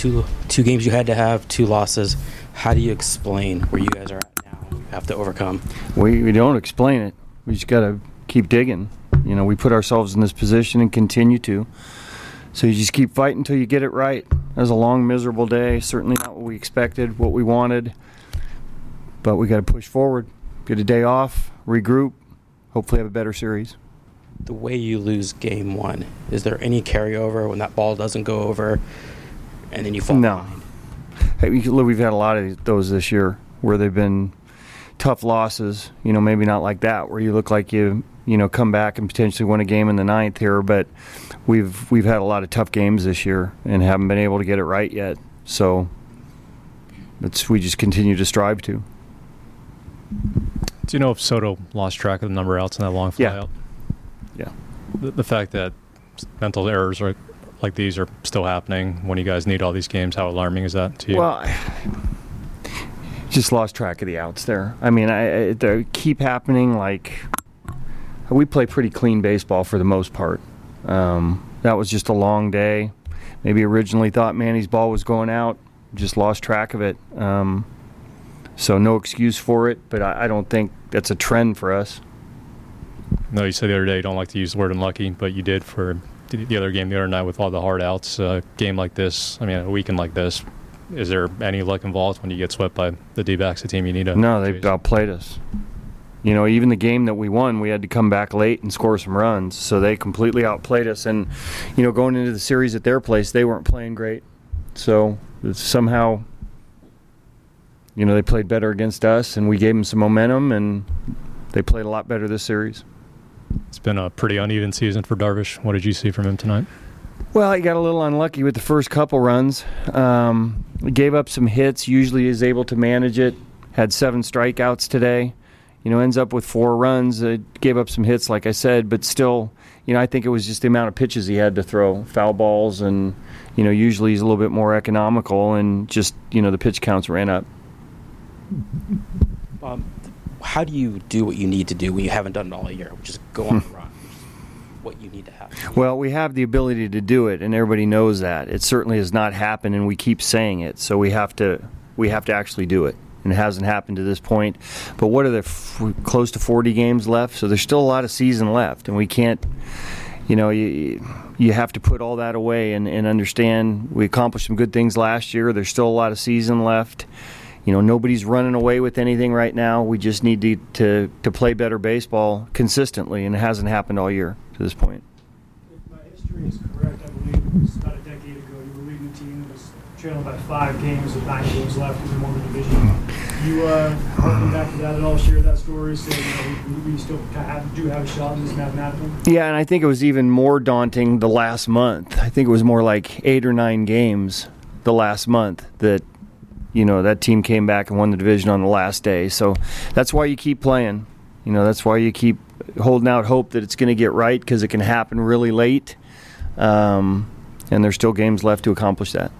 two two games you had to have, two losses. How do you explain where you guys are at now? Have to overcome. We, we don't explain it. We just got to keep digging. You know, we put ourselves in this position and continue to. So you just keep fighting until you get it right. It was a long, miserable day. Certainly not what we expected, what we wanted. But we got to push forward, get a day off, regroup, hopefully have a better series. The way you lose game one, is there any carryover when that ball doesn't go over, and then you fall No. behind? Hey, we- look, we've had a lot of those this year where they've been tough losses. You know, maybe not like that, where you look like you, you know, come back and potentially win a game in the ninth here. But we've we've had a lot of tough games this year and haven't been able to get it right yet. So it's we just continue to strive to. Do you know if Soto lost track of the number outs in that long flyout? Yeah. Yeah. The, the fact that mental errors are like these are still happening when you guys need all these games, how alarming is that to you? Well, just lost track of the outs there. I mean, I, I they keep happening. Like we play pretty clean baseball for the most part. Um, that was just a long day. Maybe originally thought Manny's ball was going out. Just lost track of it. Um, so no excuse for it. But I, I don't think that's a trend for us. no, you said the other day you don't like to use the word unlucky, but you did for the the other game the other night with all the hard outs. A game like this, I mean, a weekend like this, is there any luck involved when you get swept by the D-backs, the team you need to? No, they outplayed us. You know, even the game that we won, we had to come back late and score some runs. So they completely outplayed us. And, you know, going into the series at their place, they weren't playing great. So somehow, you know, they played better against us and we gave them some momentum and they played a lot better this series. It's been a pretty uneven season for Darvish. What did you see from him tonight? Well, he got a little unlucky with the first couple runs. Um, gave up some hits. Usually is able to manage it. Had seven strikeouts today. You know, ends up with four runs. Uh, gave up some hits, like I said, but still, you know, I think it was just the amount of pitches he had to throw, foul balls, and you know, usually he's a little bit more economical, and just you know, the pitch counts ran up. Um, how do you do what you need to do when you haven't done it all year, which is go on hmm. a run? What you need to have. Well, we have the ability to do it, and everybody knows that. It certainly has not happened, and we keep saying it. So we have to we have to actually do it, and it hasn't happened to this point. But what are there f- close to 40 games left? So there's still a lot of season left, and we can't. You know, you you have to put all that away and, and understand we accomplished some good things last year. There's still a lot of season left. You know, nobody's running away with anything right now. We just need to, to, to play better baseball consistently, and it hasn't happened all year to this point. If my history is correct, I believe it was about a decade ago, you were leading a team that was trailing by five games with nine games left in the one division. You, uh, harking back to that at all, share that story, say, you know, we, we still have, do have a shot in this mathematically? Yeah, and I think it was even more daunting the last month. I think it was more like eight or nine games the last month that, you know, that team came back and won the division on the last day. So that's why you keep playing. You know, that's why you keep holding out hope that it's going to get right because it can happen really late. Um, and there's still games left to accomplish that.